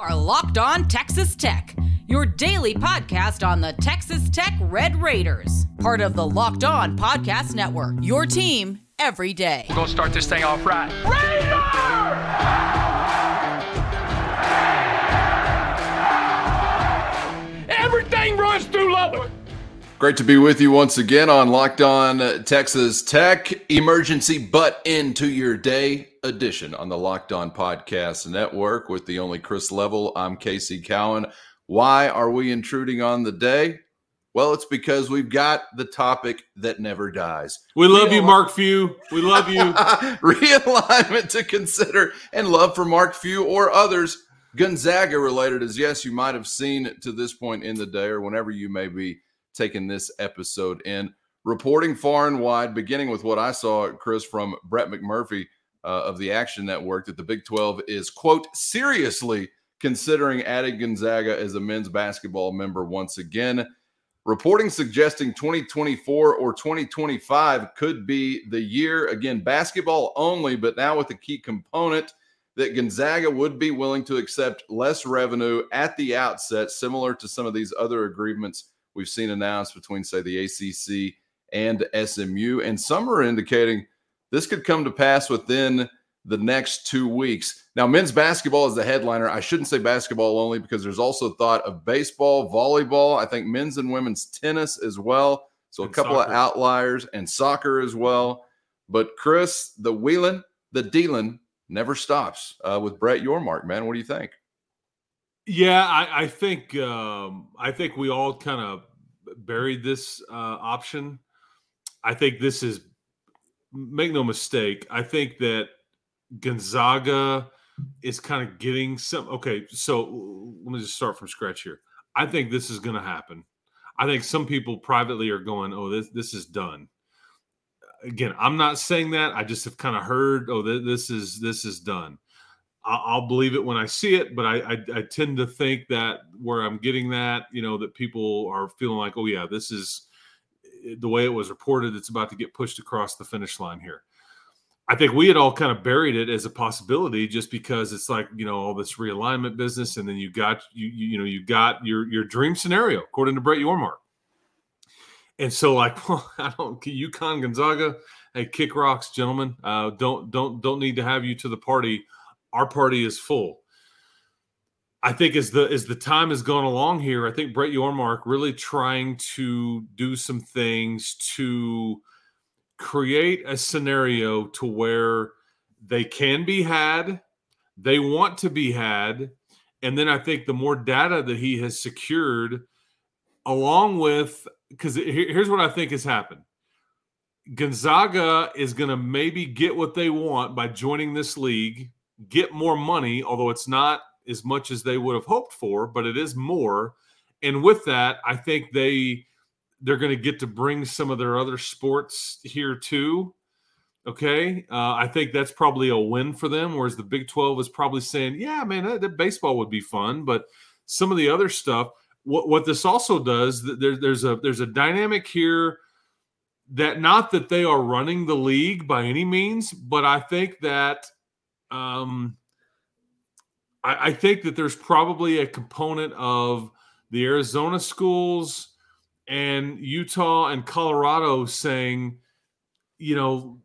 are Locked On Texas Tech, your daily podcast on the Texas Tech Red Raiders, part of the Locked On Podcast Network. Your team every day. We're going to start this thing off right. Raider! Everything runs through Lubbock. Great to be with you once again on Locked On Texas Tech Emergency Butt Into Your Day edition on the Locked On Podcast Network with the only Chris Level. I'm Casey Cowan. Why are we intruding on the day? Well, it's because we've got the topic that never dies. We love you, Mark Few. We love you. Realignment to consider and love for Mark Few or others. Gonzaga related, as yes, you might have seen to this point in the day or whenever you may be taking this episode in. Reporting far and wide, beginning with what I saw, Chris, from Brett McMurphy uh, of the Action Network, that the Big 12 is, quote, seriously considering adding Gonzaga as a men's basketball member once again. Reporting suggesting 2024 or 2025 could be the year. Again, basketball only, but now with a key component that Gonzaga would be willing to accept less revenue at the outset, similar to some of these other agreements we've seen announced between, say, the ACC and SMU. And some are indicating this could come to pass within the next two weeks. Now, men's basketball is the headliner. I shouldn't say basketball only because there's also thought of baseball, volleyball, I think men's and women's tennis as well. So And a couple soccer. of outliers and soccer as well. But Chris, the wheeling, the dealing never stops uh, with Brett Yormark, man. What do you think? yeah, I, I think um, I think we all kind of buried this uh, option. I think this is make no mistake. I think that Gonzaga is kind of getting some. Okay, so let me just start from scratch here. I think this is going to happen. I think some people privately are going, "Oh, this this is done." Again, I'm not saying that. I just have kind of heard, "Oh, th- this is this is done." I- I'll believe it when I see it, but I, I I tend to think that where I'm getting that, you know, that people are feeling like, "Oh, yeah, this is the way it was reported. It's about to get pushed across the finish line here." I think we had all kind of buried it as a possibility just because it's like, you know, all this realignment business. And then you got, you, you, know, you got your, your dream scenario, according to Brett Yormark. And so like, well, I don't, UConn Gonzaga, hey, kick rocks, gentlemen. Uh, don't, don't, don't need to have you to the party. Our party is full. I think as the as the time has gone along here, I think Brett Yormark really trying to do some things to create a scenario to where they can be had, they want to be had, and then I think the more data that he has secured, along with because here's what I think has happened. Gonzaga is going to maybe get what they want by joining this league, get more money, although it's not as much as they would have hoped for, but it is more. And with that, I think they they're going to get to bring some of their other sports here too. Okay, uh, I think that's probably a win for them. Whereas the Big Twelve is probably saying, "Yeah, man, that, that baseball would be fun," but some of the other stuff. What what this also does, th- there, there's a there's a dynamic here that not that they are running the league by any means, but I think that um, I, I think that there's probably a component of the Arizona schools and Utah and Colorado saying, you know,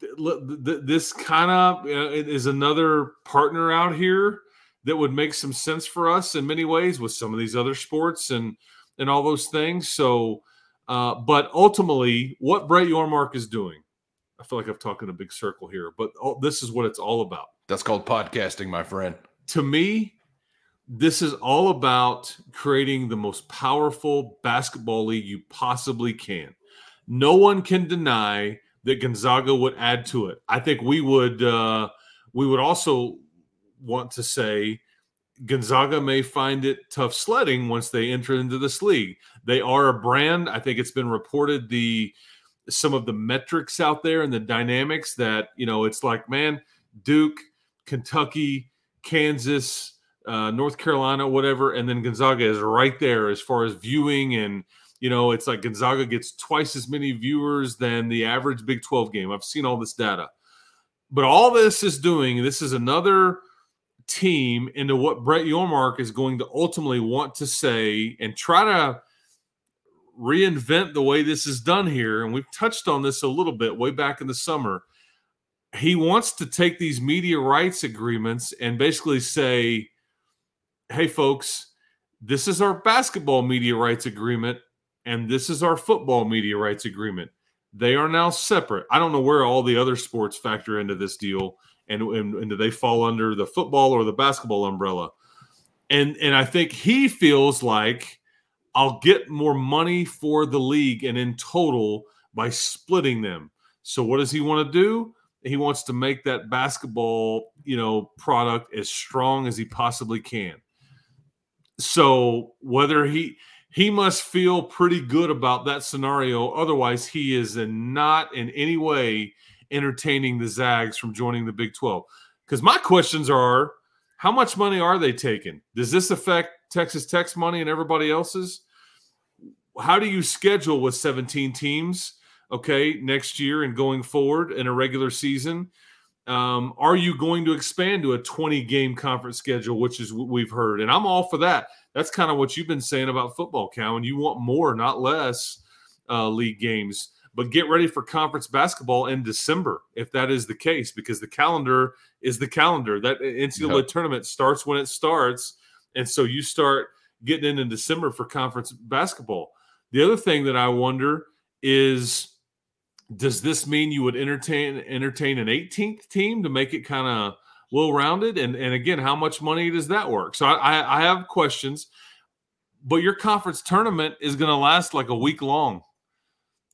th- th- th- this kind of uh, is another partner out here that would make some sense for us in many ways with some of these other sports and and all those things. So, uh, but ultimately, what Brett Yormark is doing, I feel like I've talked in a big circle here, but all, this is what it's all about That's called podcasting, my friend. To me, this is all about creating the most powerful basketball league you possibly can. No one can deny that Gonzaga would add to it. I think we would uh, we would also want to say Gonzaga may find it tough sledding once they enter into this league. They are a brand. I think it's been reported the some of the metrics out there and the dynamics that you know it's like man Duke, Kentucky, Kansas, uh, North Carolina, whatever, and then Gonzaga is right there as far as viewing and you know it's like Gonzaga gets twice as many viewers than the average Big 12 game. I've seen all this data. But all this is doing, this is another team into what Brett Yormark is going to ultimately want to say and try to reinvent the way this is done here. And we've touched on this a little bit way back in the summer. He wants to take these media rights agreements and basically say, hey, folks, this is our basketball media rights agreement and this is our football media rights agreement. They are now separate. I don't know where all the other sports factor into this deal and, and, and do they fall under the football or the basketball umbrella? And and I think he feels like I'll get more money for the league and in total by splitting them. So what does he want to do? He wants to make that basketball, you know, product as strong as he possibly can. So whether he he must feel pretty good about that scenario. Otherwise, he is in not in any way entertaining the Zags from joining the Big 12. Because my questions are how much money are they taking? Does this affect Texas Tech's money and everybody else's? How do you schedule with 17 teams, okay, next year and going forward in a regular season? Um, are you going to expand to a 20 game conference schedule, which is what we've heard? And I'm all for that. That's kind of what you've been saying about football, Cal, and you want more, not less uh, league games. But get ready for conference basketball in December if that is the case, because the calendar is the calendar. That NCAA yep. tournament starts when it starts, and so you start getting in in December for conference basketball. The other thing that I wonder is, does this mean you would entertain entertain an 18th team to make it kind of well rounded? And and again, how much money does that work? So I, I have questions, but your conference tournament is going to last like a week long.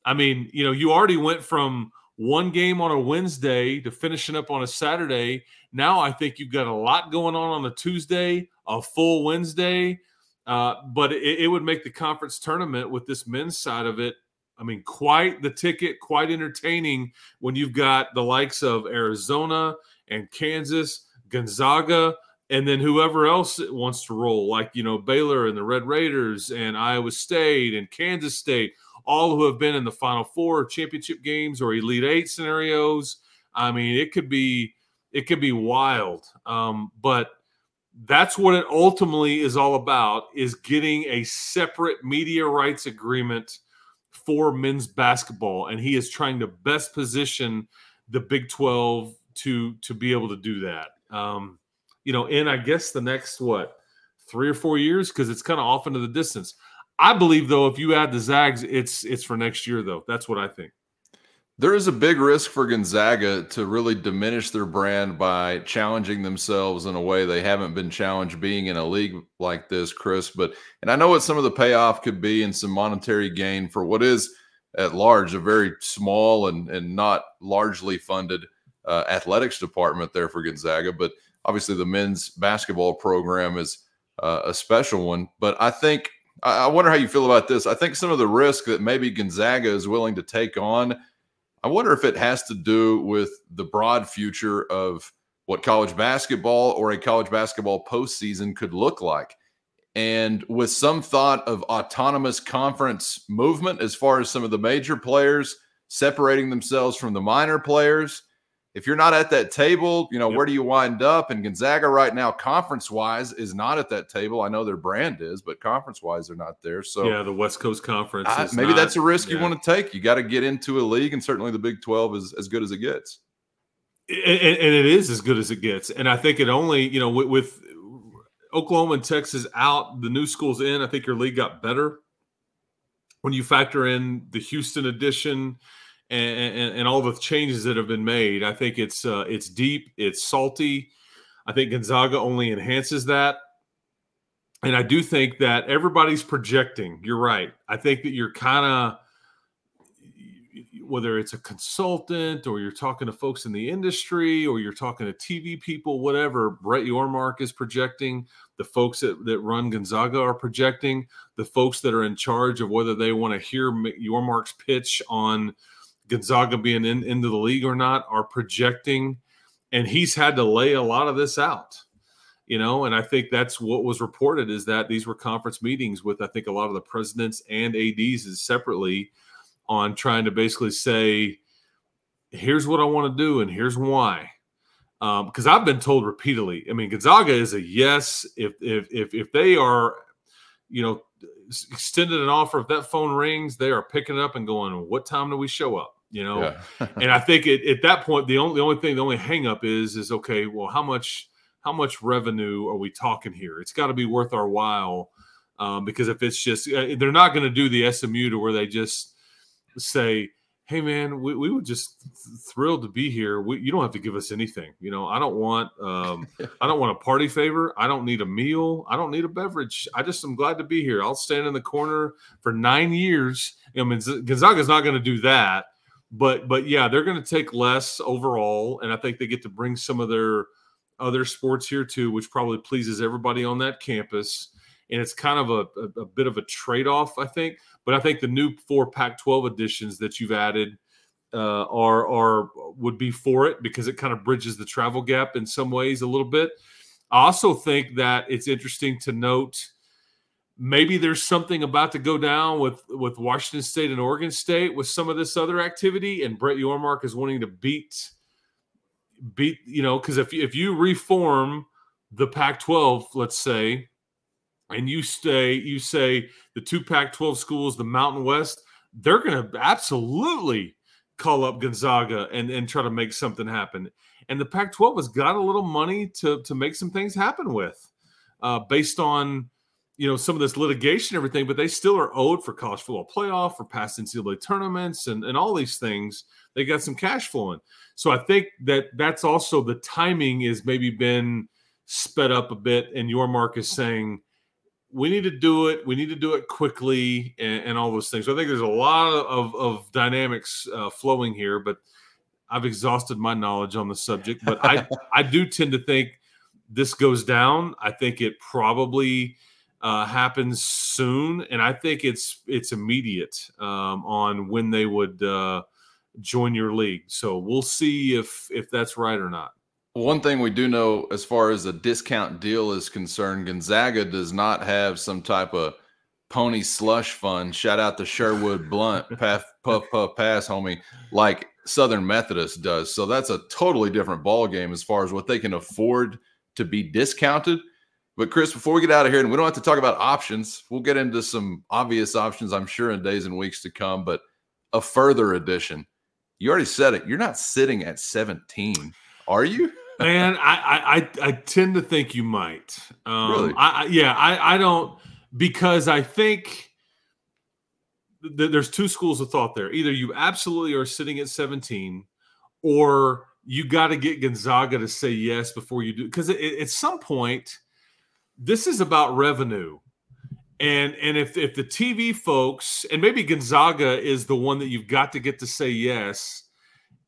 I mean, you know, you already went from one game on a Wednesday to finishing up on a Saturday. Now I think you've got a lot going on on a Tuesday, a full Wednesday. Uh, but it, it, would make the conference tournament with this men's side of it. I mean, quite the ticket, quite entertaining when you've got the likes of Arizona and Kansas, Gonzaga, and then whoever else wants to roll, like you know Baylor and the Red Raiders and Iowa State and Kansas State all who have been in the Final Four, championship games, or Elite Eight scenarios. I mean, it could be it could be wild. Um, but that's what it ultimately is all about: is getting a separate media rights agreement for men's basketball, and he is trying to best position the Big Twelve to to be able to do that. Um, you know, in I guess the next what three or four years because it's kind of off into the distance. I believe though, if you add the Zags, it's it's for next year though. That's what I think. There is a big risk for Gonzaga to really diminish their brand by challenging themselves in a way they haven't been challenged being in a league like this, Chris. But and I know what some of the payoff could be and some monetary gain for what is at large a very small and and not largely funded uh, athletics department there for Gonzaga. But obviously the men's basketball program is uh, a special one. But I think I wonder how you feel about this. I think some of the risk that maybe Gonzaga is willing to take on, I wonder if it has to do with the broad future of what college basketball or a college basketball postseason could look like. And with some thought of autonomous conference movement as far as some of the major players separating themselves from the minor players, if you're not at that table, you know, yep. where do you wind up? And Gonzaga right now, conference wise, is not at that table. I know their brand is, but conference wise, they're not there. So yeah, the West Coast Conference. I, maybe not, that's a risk yeah. you want to take. You got to get into a league, and certainly the Big Twelve is as good as it gets. And, and it is as good as it gets. And I think it only, you know, with, with Oklahoma and Texas out, the new schools in. I think your league got better when you factor in the Houston edition and, and, all the changes that have been made. I think it's uh, it's deep, it's salty. I think Gonzaga only enhances that. And I do think that everybody's projecting. You're right. I think that you're kind of whether it's a consultant or you're talking to folks in the industry or you're talking to TV people, whatever, Brett Yormark is projecting, the folks that, that run Gonzaga are projecting, the folks that are in charge of whether they want to hear Yormark's pitch on Gonzaga being in, into the league or not are projecting, and he's had to lay a lot of this out. You know, and I think that's what was reported is that these were conference meetings with I think a lot of the presidents and ads separately on trying to basically say, here's what I want to do and here's why. because um, I've been told repeatedly. I mean, Gonzaga is a yes if if if if they are, you know, extended an offer. If that phone rings, they are picking up and going. What time do we show up? You know, yeah. and I think it, at that point, the only the only thing, the only hangup is is okay. Well, how much how much revenue are we talking here? It's got to be worth our while. Um, because if it's just uh, they're not going to do the SMU to where they just say, hey man we, we were just th- thrilled to be here we, you don't have to give us anything you know i don't want um, i don't want a party favor i don't need a meal i don't need a beverage i just am glad to be here i'll stand in the corner for nine years i mean gonzaga's not going to do that but but yeah they're going to take less overall and i think they get to bring some of their other sports here too which probably pleases everybody on that campus and it's kind of a, a, a bit of a trade-off i think but I think the new four Pac-12 additions that you've added uh, are are would be for it because it kind of bridges the travel gap in some ways a little bit. I also think that it's interesting to note maybe there's something about to go down with with Washington State and Oregon State with some of this other activity, and Brett Yormark is wanting to beat beat you know because if if you reform the Pac-12, let's say, and you stay, you say the two Pac 12 schools, the Mountain West, they're going to absolutely call up Gonzaga and, and try to make something happen. And the Pac 12 has got a little money to, to make some things happen with uh, based on you know some of this litigation and everything, but they still are owed for college football playoff, for past NCAA tournaments, and, and all these things. They got some cash flowing. So I think that that's also the timing is maybe been sped up a bit. And Yormark is saying, we need to do it. We need to do it quickly and, and all those things. So I think there's a lot of, of dynamics uh, flowing here, but I've exhausted my knowledge on the subject. But I, I do tend to think this goes down. I think it probably uh, happens soon, and I think it's it's immediate um, on when they would uh, join your league. So we'll see if if that's right or not. One thing we do know as far as a discount deal is concerned, Gonzaga does not have some type of pony slush fund. Shout out to Sherwood Blunt, puff, puff, puff, pass, homie, like Southern Methodist does. So that's a totally different ball game as far as what they can afford to be discounted. But Chris, before we get out of here, and we don't have to talk about options, we'll get into some obvious options, I'm sure, in days and weeks to come. But a further addition, you already said it. You're not sitting at 17, are you? Man, I, I I tend to think you might. Um, really? I, yeah, I I don't because I think th- there's two schools of thought there. Either you absolutely are sitting at 17, or you got to get Gonzaga to say yes before you do. Because at some point, this is about revenue. And and if if the TV folks and maybe Gonzaga is the one that you've got to get to say yes,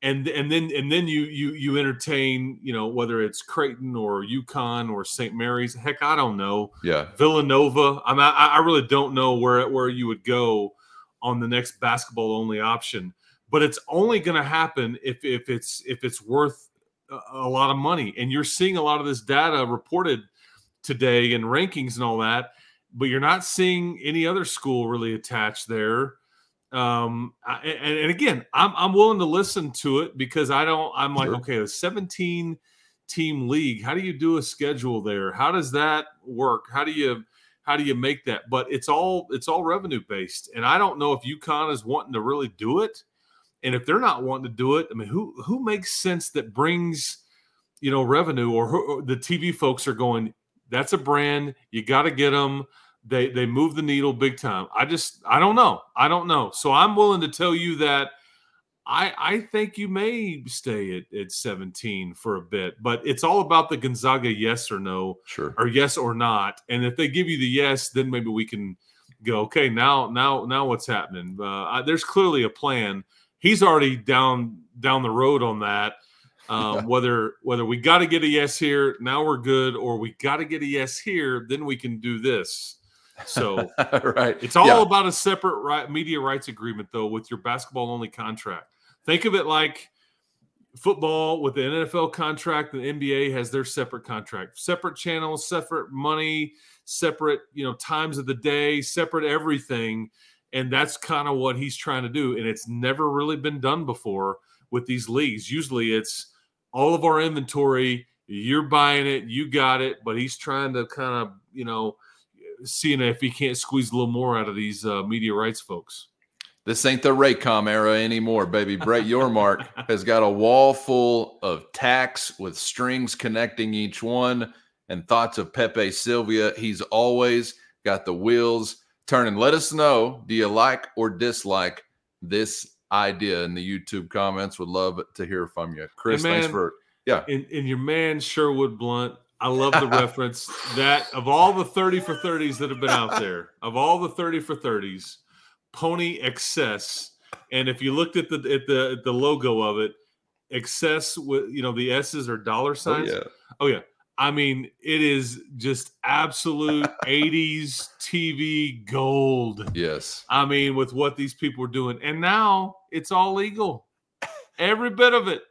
and and then and then you you you entertain you know whether it's Creighton or UConn or St. Mary's heck I don't know yeah Villanova I mean I, I really don't know where where you would go on the next basketball only option but it's only going to happen if if it's if it's worth a lot of money and you're seeing a lot of this data reported today and rankings and all that but you're not seeing any other school really attached there. Um and, and again i'm i'm willing to listen to it because i don't i'm like sure. okay a 17 team league how do you do a schedule there? How does that work? How do you how do you make that? But it's all it's all revenue based and i don't know if UConn is wanting to really do it. And if they're not wanting to do it i mean who who makes sense that brings you know revenue or, who, or the tv folks are going that's a brand you got to get them they they move the needle big time. I just I don't know. I don't know. So I'm willing to tell you that I I think you may stay at, at 17 for a bit, but it's all about the Gonzaga yes or no, sure, or yes or not. And if they give you the yes, then maybe we can go. Okay, now now now what's happening? Uh, I, there's clearly a plan. He's already down down the road on that. Um, whether whether we got to get a yes here, now we're good, or we got to get a yes here, then we can do this. So right, it's all yeah. about a separate right, media rights agreement, though, with your basketball only contract. Think of it like football with the NFL contract. The NBA has their separate contract, separate channels, separate money, separate you know times of the day, separate everything, and that's kind of what he's trying to do. And it's never really been done before with these leagues. Usually, it's all of our inventory. You're buying it, you got it, but he's trying to kind of, you know, seeing if he can't squeeze a little more out of these uh, media rights folks. This ain't the Raycom era anymore, baby. Brett Yormark has got a wall full of tacks with strings connecting each one and thoughts of Pepe Silvia. He's always got the wheels turning. Let us know do you like or dislike this idea in the YouTube comments? Would love to hear from you. Chris, man, thanks for, yeah. And, and your man, Sherwood Blunt, I love the reference that of all the 30 for 30s that have been out there, of all the 30 for 30s, Pony Excess. And if you looked at the at the at the logo of it, excess with you know the S's are dollar oh, signs. Oh, yeah. Oh yeah. I mean, it is just absolute 80s TV gold. Yes. I mean, with what these people are doing. And now it's all legal. Every bit of it.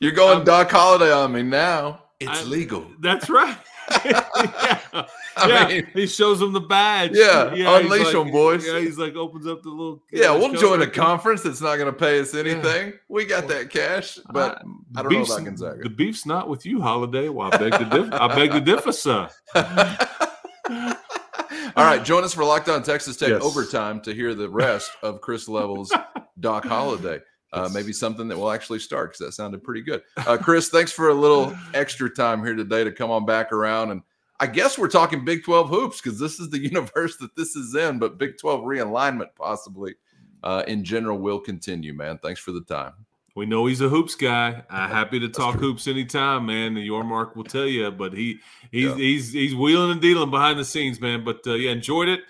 You're going Um, Doc Holliday on me now. It's I'm- legal. That's right. yeah. I yeah. mean, he shows them the badge. Yeah, he's unleash 'em, boys. Yeah, he's like opens up the little. yeah, we'll join a conference that's not going to pay us anything. We got that cash, but Uh, I the don't know beef's- about Gonzaga. The beef's not with you, Holliday. Well, I beg to differ. I beg to differ, sir. All right, join us for Locked On Texas Tech Yes. overtime to hear the rest of Chris Level's Doc Holliday. Uh, maybe something that will actually start because that sounded pretty good. Uh, Chris, thanks for a little extra time here today to come on back around. And I guess we're talking Big 12 hoops because this is the universe that this is in, but Big 12 realignment possibly uh, in general will continue, man. Thanks for the time. We know he's a hoops guy. I'm happy to talk hoops anytime, man. And Yormark will tell you, but he he's Yeah. he's he's wheeling and dealing behind the scenes, man. But uh, yeah, enjoyed it.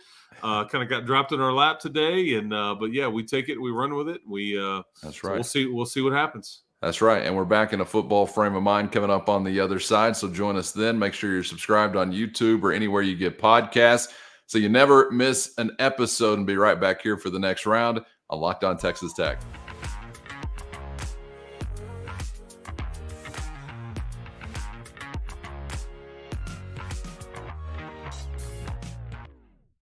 Uh, kind of got dropped in our lap today, and uh, but yeah, we take it, we run with it. We uh, That's so right. we'll see we'll see what happens. That's right. And we're back in a football frame of mind coming up on the other side. So join us then. Make sure you're subscribed on YouTube or anywhere you get podcasts so you never miss an episode and be right back here for the next round on Locked On Texas Tech.